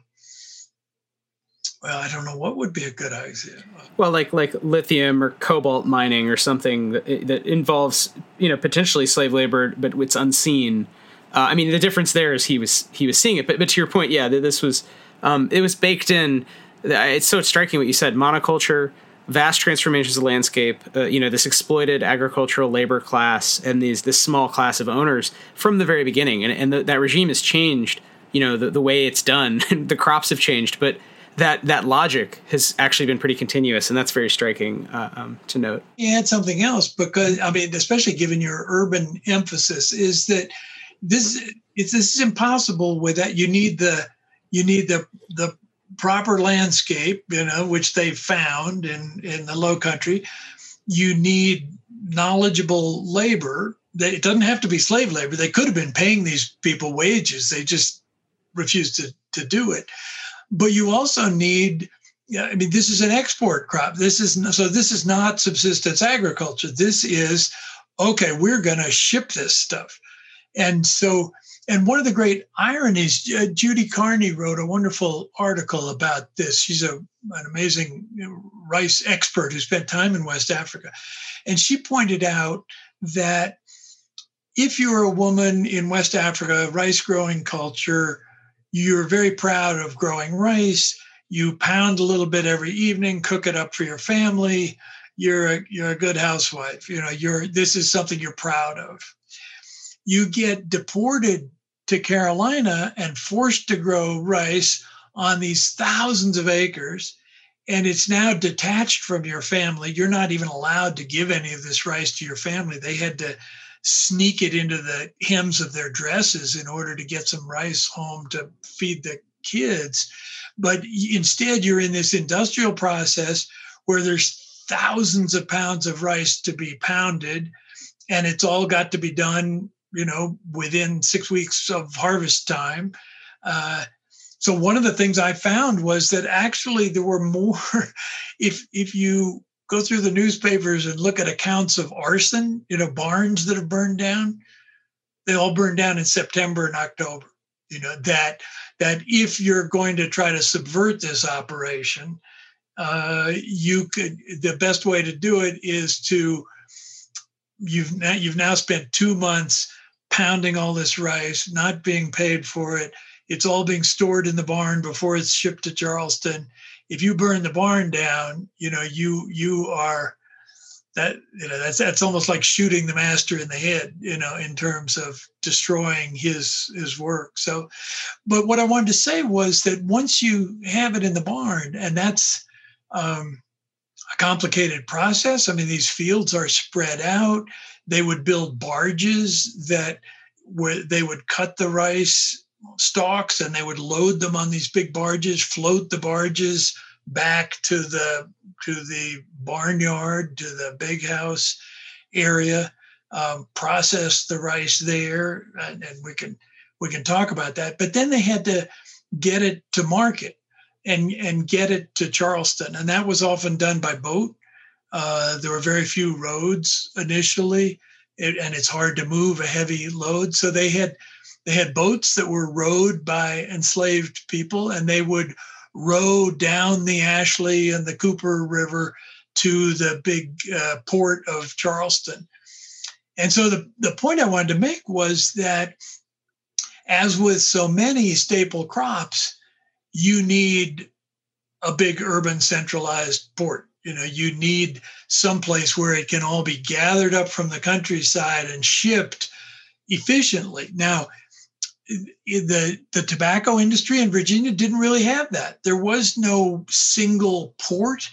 Speaker 5: well i don't know what would be a good idea?
Speaker 2: Well like like lithium or cobalt mining or something that, that involves you know potentially slave labor but it's unseen. Uh, i mean the difference there is he was he was seeing it. But, but to your point yeah this was um, it was baked in. It's so striking what you said monoculture vast transformations of landscape, uh, you know, this exploited agricultural labor class and these this small class of owners from the very beginning, and, and the, that regime has changed. You know, the, the way it's done, the crops have changed, but that that logic has actually been pretty continuous, and that's very striking uh, um, to note.
Speaker 5: You something else because I mean, especially given your urban emphasis, is that this it's this is impossible without you need the you need the the proper landscape, you know, which they found in, in the low country. You need knowledgeable labor. It doesn't have to be slave labor. They could have been paying these people wages. They just refused to, to do it. But you also need, I mean, this is an export crop. This is so this is not subsistence agriculture. This is okay, we're going to ship this stuff. And so, and one of the great ironies, uh, Judy Carney wrote a wonderful article about this. She's a, an amazing rice expert who spent time in West Africa. And she pointed out that if you're a woman in West Africa, rice growing culture, you're very proud of growing rice. You pound a little bit every evening, cook it up for your family. You're a, you're a good housewife. You know, you're this is something you're proud of you get deported to Carolina and forced to grow rice on these thousands of acres. And it's now detached from your family. You're not even allowed to give any of this rice to your family. They had to sneak it into the hems of their dresses in order to get some rice home to feed the kids. But instead, you're in this industrial process where there's thousands of pounds of rice to be pounded, and it's all got to be done you know, within six weeks of harvest time. Uh, so one of the things I found was that actually there were more. If if you go through the newspapers and look at accounts of arson, you know, barns that have burned down, they all burned down in September and October. You know that that if you're going to try to subvert this operation, uh, you could. The best way to do it is to you've now you've now spent two months pounding all this rice, not being paid for it. It's all being stored in the barn before it's shipped to Charleston. If you burn the barn down, you know you you are that you know that's that's almost like shooting the master in the head, you know, in terms of destroying his his work. So, but what I wanted to say was that once you have it in the barn, and that's um, a complicated process. I mean, these fields are spread out. They would build barges that where they would cut the rice stalks and they would load them on these big barges, float the barges back to the to the barnyard, to the big house area, um, process the rice there, and, and we can we can talk about that. But then they had to get it to market and and get it to Charleston, and that was often done by boat. Uh, there were very few roads initially, it, and it's hard to move a heavy load. So they had they had boats that were rowed by enslaved people, and they would row down the Ashley and the Cooper River to the big uh, port of Charleston. And so the, the point I wanted to make was that, as with so many staple crops, you need a big urban centralized port. You know, you need someplace where it can all be gathered up from the countryside and shipped efficiently. Now, the the tobacco industry in Virginia didn't really have that. There was no single port,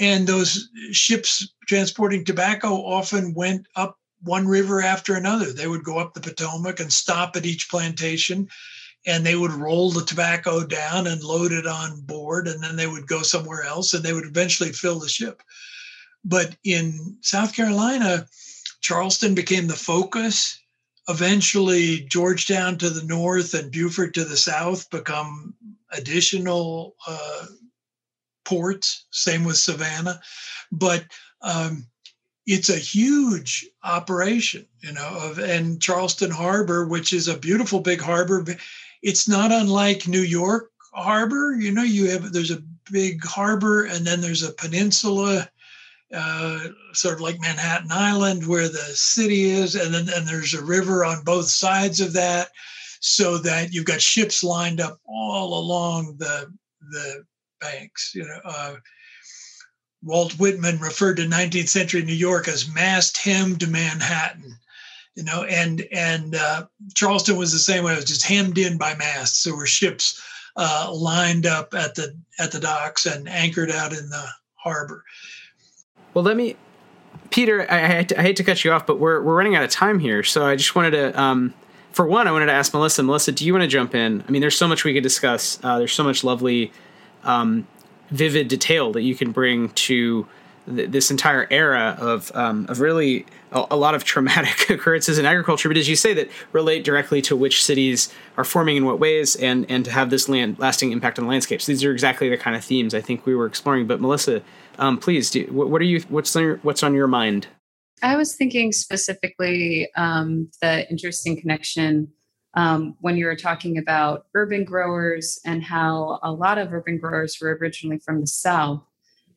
Speaker 5: and those ships transporting tobacco often went up one river after another. They would go up the Potomac and stop at each plantation and they would roll the tobacco down and load it on board and then they would go somewhere else and they would eventually fill the ship. But in south carolina charleston became the focus. Eventually georgetown to the north and beaufort to the south become additional uh, ports same with savannah. But um, it's a huge operation you know of and charleston harbor which is a beautiful big harbor it's not unlike New York harbor. You know, you have there's a big harbor and then there's a peninsula, uh, sort of like Manhattan Island, where the city is, and then and there's a river on both sides of that, so that you've got ships lined up all along the the banks. You know. Uh, Walt Whitman referred to 19th century New York as mast hemmed Manhattan you know, and and uh, Charleston was the same way. It was just hemmed in by masts. There were ships uh, lined up at the at the docks and anchored out in the harbor.
Speaker 2: Well, let me, Peter. I, I, hate, to, I hate to cut you off, but we're we're running out of time here. So I just wanted to, um, for one, I wanted to ask Melissa. Melissa, do you want to jump in? I mean, there's so much we could discuss. Uh, there's so much lovely, um, vivid detail that you can bring to th- this entire era of um, of really a, a, lot of traumatic occurrences in agriculture, but as you say, that relate directly to which cities are forming in what ways, and and to have this land lasting impact on the landscapes. These are exactly the kind of themes I think we were exploring. But Melissa, um, please, do, what, what are you? What's on your, what's on your mind?
Speaker 3: I was thinking specifically um, the interesting connection um, when you were talking about urban growers and how a lot of urban growers were originally from the South,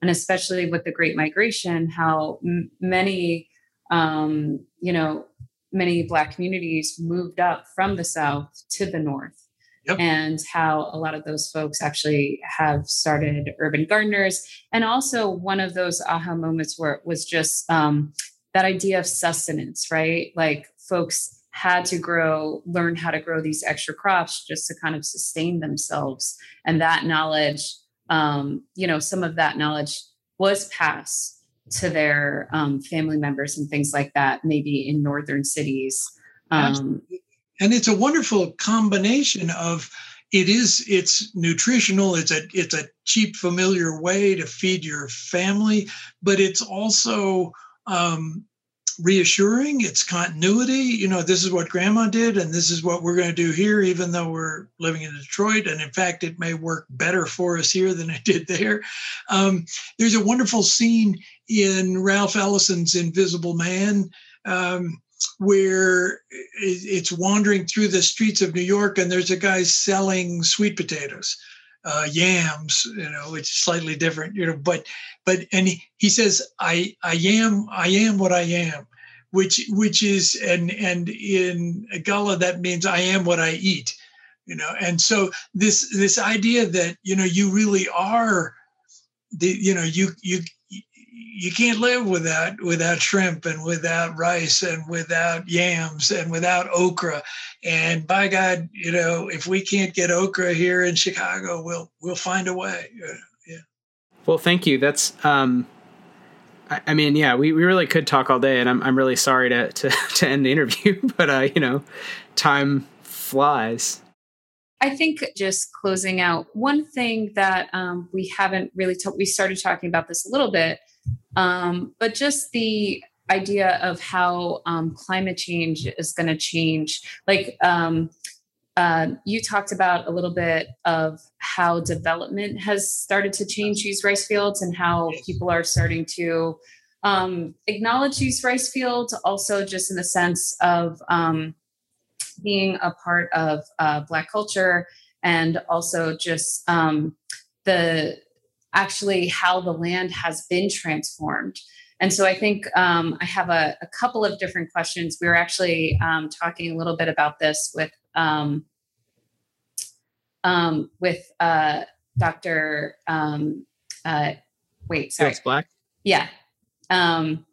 Speaker 3: and especially with the Great Migration, how m- many, um, you know, many Black communities moved up from the South to the North. Yep. And how a lot of those folks actually have started urban gardeners. And also, one of those aha moments where it was just um, that idea of sustenance, right? Like, folks had to grow, learn how to grow these extra crops just to kind of sustain themselves. And that knowledge, um, you know, some of that knowledge was passed to their um, family members and things like that, maybe in northern cities. Um,
Speaker 5: and it's a wonderful combination of it is it's nutritional it's a it's a cheap familiar way to feed your family but it's also um, reassuring it's continuity you know this is what grandma did and this is what we're going to do here even though we're living in detroit and in fact it may work better for us here than it did there. Um, there's a wonderful scene in ralph ellison's invisible man um, where it's wandering through the streets of new york and there's a guy selling sweet potatoes uh, yams, you know, is slightly different, you know, but, but, and he, he says, I, I am, I am what I am, which, which is, and, and in Gullah, that means I am what I eat, you know? And so this, this idea that, you know, you really are the, you know, you, you, you can't live without without shrimp and without rice and without yams and without okra and by god you know if we can't get okra here in chicago we'll we'll find a way yeah
Speaker 2: well thank you that's um I, I mean, yeah, we, we really could talk all day, and I'm I'm really sorry to to, to end the interview, but uh, you know, time flies.
Speaker 3: I think just closing out one thing that um, we haven't really talked. We started talking about this a little bit, um, but just the idea of how um, climate change is going to change. Like um, uh, you talked about a little bit of how development has started to change these rice fields and how people are starting to um, acknowledge these rice fields, also just in the sense of um, being a part of uh, Black culture and also just um, the actually how the land has been transformed. And so I think um, I have a, a, couple of different questions. We were actually um, talking a little bit about this with um, um with uh, Dr. Um, uh, wait, sorry,
Speaker 2: Fields Black.
Speaker 3: Yeah, um,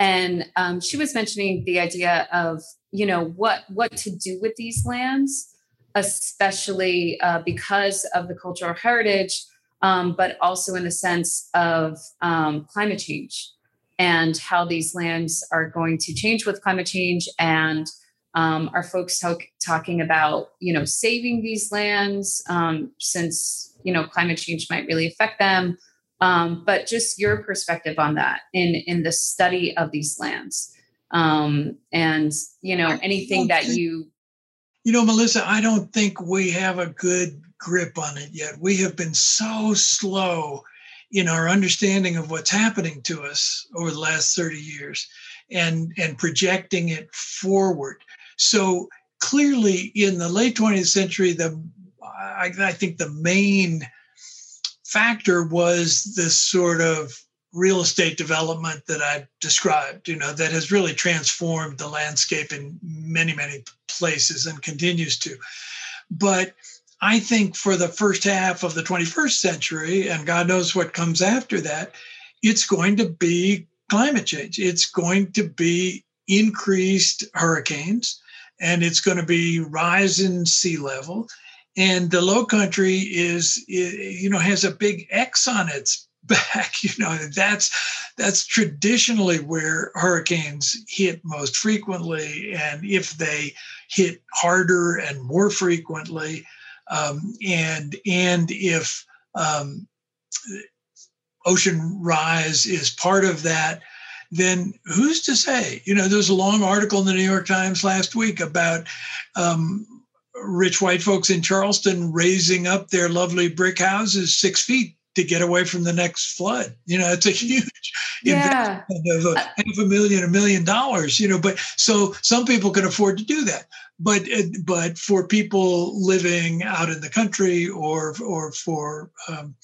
Speaker 3: and she was mentioning the idea of you know what what to do with these lands, especially uh, because of the cultural heritage um, but also in the sense of um, climate change and how these lands are going to change with climate change and um, are folks talk, talking about you know saving these lands um, since you know climate change might really affect them. Um, but just your perspective on that in in the study of these lands um, and you know anything that you
Speaker 5: you know melissa i don't think we have a good grip on it yet. We have been so slow in our understanding of what's happening to us over the last 30 years and, and projecting it forward. So clearly in the late 20th century, the I, I think the main factor was this sort of real estate development that I've described, you know, that has really transformed the landscape in many, many places and continues to. But I think for the first half of the 21st century, and God knows what comes after that, it's going to be climate change. It's going to be increased hurricanes, and it's going to be rise in sea level. And the low country is, you know, has a big X on its back. You know, that's that's traditionally where hurricanes hit most frequently. And if they hit harder and more frequently, um, and and if um, ocean rise is part of that, then who's to say? You know, there's a long article in the New York Times last week about um, rich white folks in Charleston raising up their lovely brick houses six feet to get away from the next flood. You know, it's a huge yeah. investment of a, half a million, a million dollars. You know, but so some people can afford to do that. But but for people living out in the country or or for um,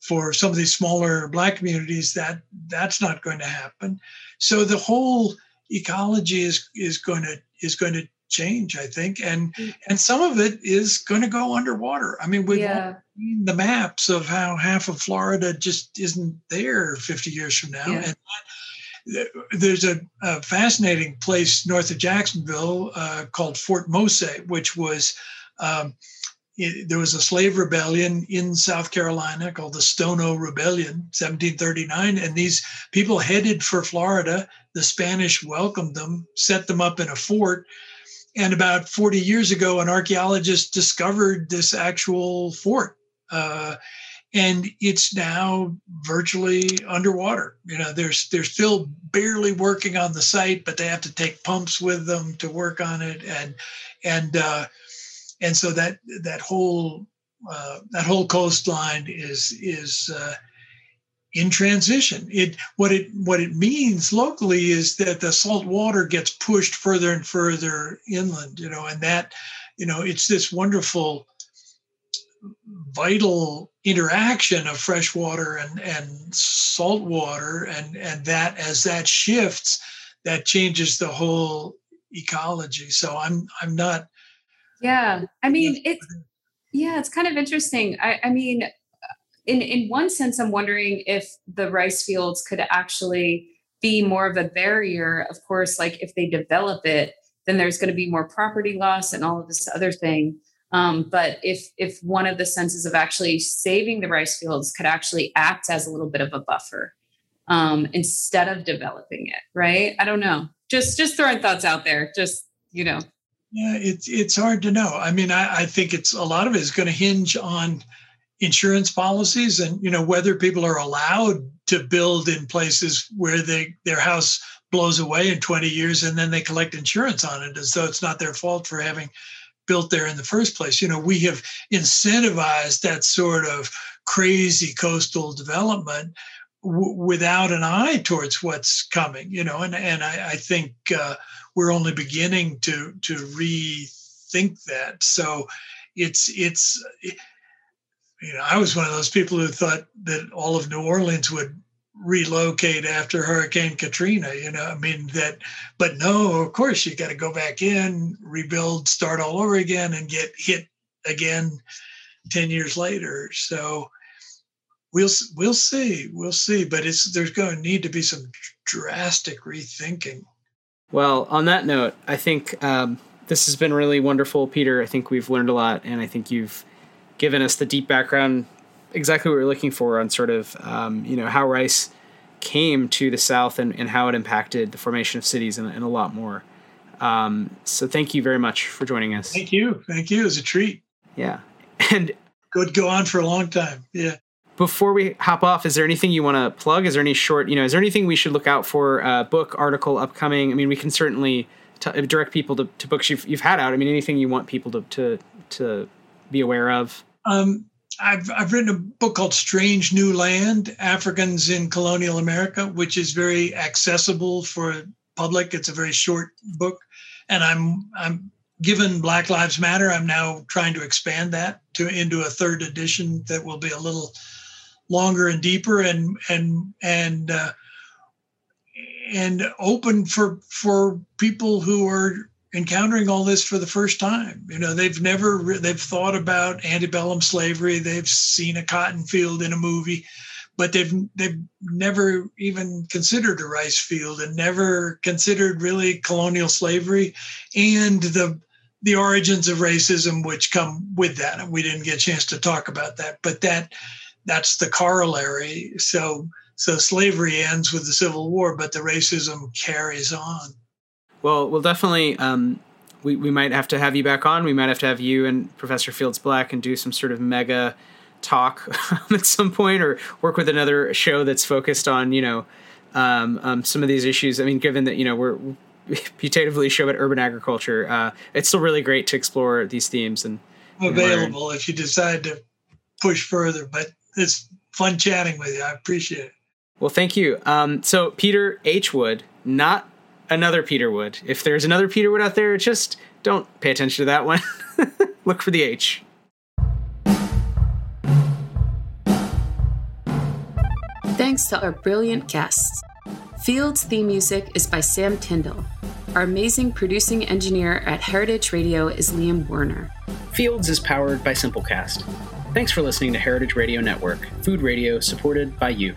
Speaker 5: for some of these smaller black communities, that that's not going to happen. So the whole ecology is is going to is going to change, I think, and mm. and some of it is going to go underwater. I mean, we've yeah. seen the maps of how half of Florida just isn't there 50 years from now, yeah. and there's a, a, fascinating place north of Jacksonville uh, called Fort Mose, which was um, it, there was a slave rebellion in South Carolina called the Stono Rebellion, 1739, and these people headed for Florida. The Spanish welcomed them, set them up in a fort, and about 40 years ago, an archaeologist discovered this actual fort. Uh, and it's now virtually underwater. You know, there's they're still barely working on the site, but they have to take pumps with them to work on it, and and uh, and so that that whole uh, that whole coastline is is uh, in transition. It what it what it means locally is that the salt water gets pushed further and further inland, you know, and that, you know, it's this wonderful vital interaction of fresh water and, and salt water and, and that as that shifts, that changes the whole ecology. So I'm I'm not
Speaker 6: Yeah. I mean it's yeah, it's kind of interesting. I, I mean, in in one sense, I'm wondering if the rice fields could actually be more of a barrier. Of course, like if they develop it, then there's going to be more property loss and all of this other thing. Um, but if if one of the senses of actually saving the rice fields could actually act as a little bit of a buffer um, instead of developing it, right? I don't know. Just just throwing thoughts out there. Just you know.
Speaker 5: Yeah, it's it's hard to know. I mean, I, I think it's a lot of it is going to hinge on insurance policies and you know whether people are allowed to build in places where they their house blows away in 20 years and then they collect insurance on it as though it's not their fault for having built there in the first place. You know we have incentivized that sort of crazy coastal development w- without an eye towards what's coming you know and and i, I think uh, we're only beginning to to rethink that. So it's it's you know, I was one of those people who thought that all of New Orleans would relocate after Hurricane Katrina, you know, I mean that, but no, of course you got to go back in, rebuild, start all over again and get hit again 10 years later. So we'll, we'll see, we'll see, but it's, there's going to need to be some drastic rethinking.
Speaker 2: Well, on that note, I think um, this has been really wonderful, Peter. I think we've learned a lot and I think you've, given us the deep background, exactly what we are looking for on sort of um, you know how rice came to the South and, and how it impacted the formation of cities and, and a lot more. Um, so thank you very much for joining us.
Speaker 5: Thank you. Thank you. It was a treat.
Speaker 2: Yeah. And
Speaker 5: could go on for a long time. Yeah.
Speaker 2: Before we hop off, is there anything you want to plug? Is there any short, you know, is there anything we should look out for? Uh, book, article, upcoming? I mean, we can certainly t- direct people to, to books you've, you've had out. I mean, anything you want people to, to, to be aware of?
Speaker 5: Um, I've, I've written a book called Strange New Land Africans in Colonial America, which is very accessible for public. It's a very short book. And I'm, I'm given Black Lives Matter, I'm now trying to expand that to into a third edition that will be a little longer and deeper and, and, and, uh, and open for for people who are encountering all this for the first time. You know, they've never they've thought about antebellum slavery. They've seen a cotton field in a movie, but they've they've never even considered a rice field and never considered really colonial slavery and the the origins of racism which come with that. And we didn't get a chance to talk about that, but that that's the corollary. So so slavery ends with the Civil War, but the racism carries on.
Speaker 2: Well, we'll definitely. Um, we, we might have to have you back on. We might have to have you and Professor Fields Black and do some sort of mega talk at some point, or work with another show that's focused on you know um, um, some of these issues. I mean, given that you know we're putatively show at urban agriculture, uh, it's still really great to explore these themes and
Speaker 5: available if you decide to push further. But it's fun chatting with you. I appreciate it.
Speaker 2: Well, thank you. Um, so, Peter H. Wood, not another Peter Wood. If there's another Peter Wood out there, just don't pay attention to that one. Look for the H.
Speaker 7: Thanks to our brilliant guests. Fields theme music is by Sam Tyndall. Our amazing producing engineer at Heritage Radio is Liam Werner.
Speaker 2: Fields is powered by Simplecast. Thanks for listening to Heritage Radio Network, food radio supported by you.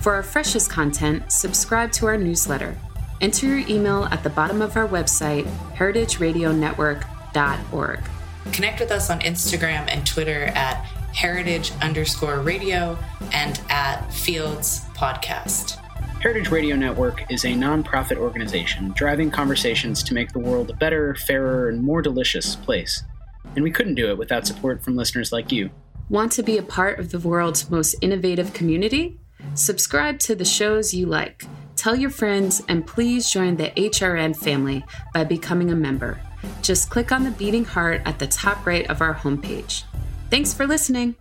Speaker 7: For our freshest content, subscribe to our newsletter. Enter your email at the bottom of our website, heritageradionetwork.org.
Speaker 4: Connect with us on Instagram and Twitter at heritage underscore radio and at Fields Podcast.
Speaker 2: Heritage Radio Network is a nonprofit organization driving conversations to make the world a better, fairer, and more delicious place. And we couldn't do it without support from listeners like you.
Speaker 7: Want to be a part of the world's most innovative community? Subscribe to the shows you like, tell your friends, and please join the HRN family by becoming a member. Just click on the beating heart at the top right of our homepage. Thanks for listening.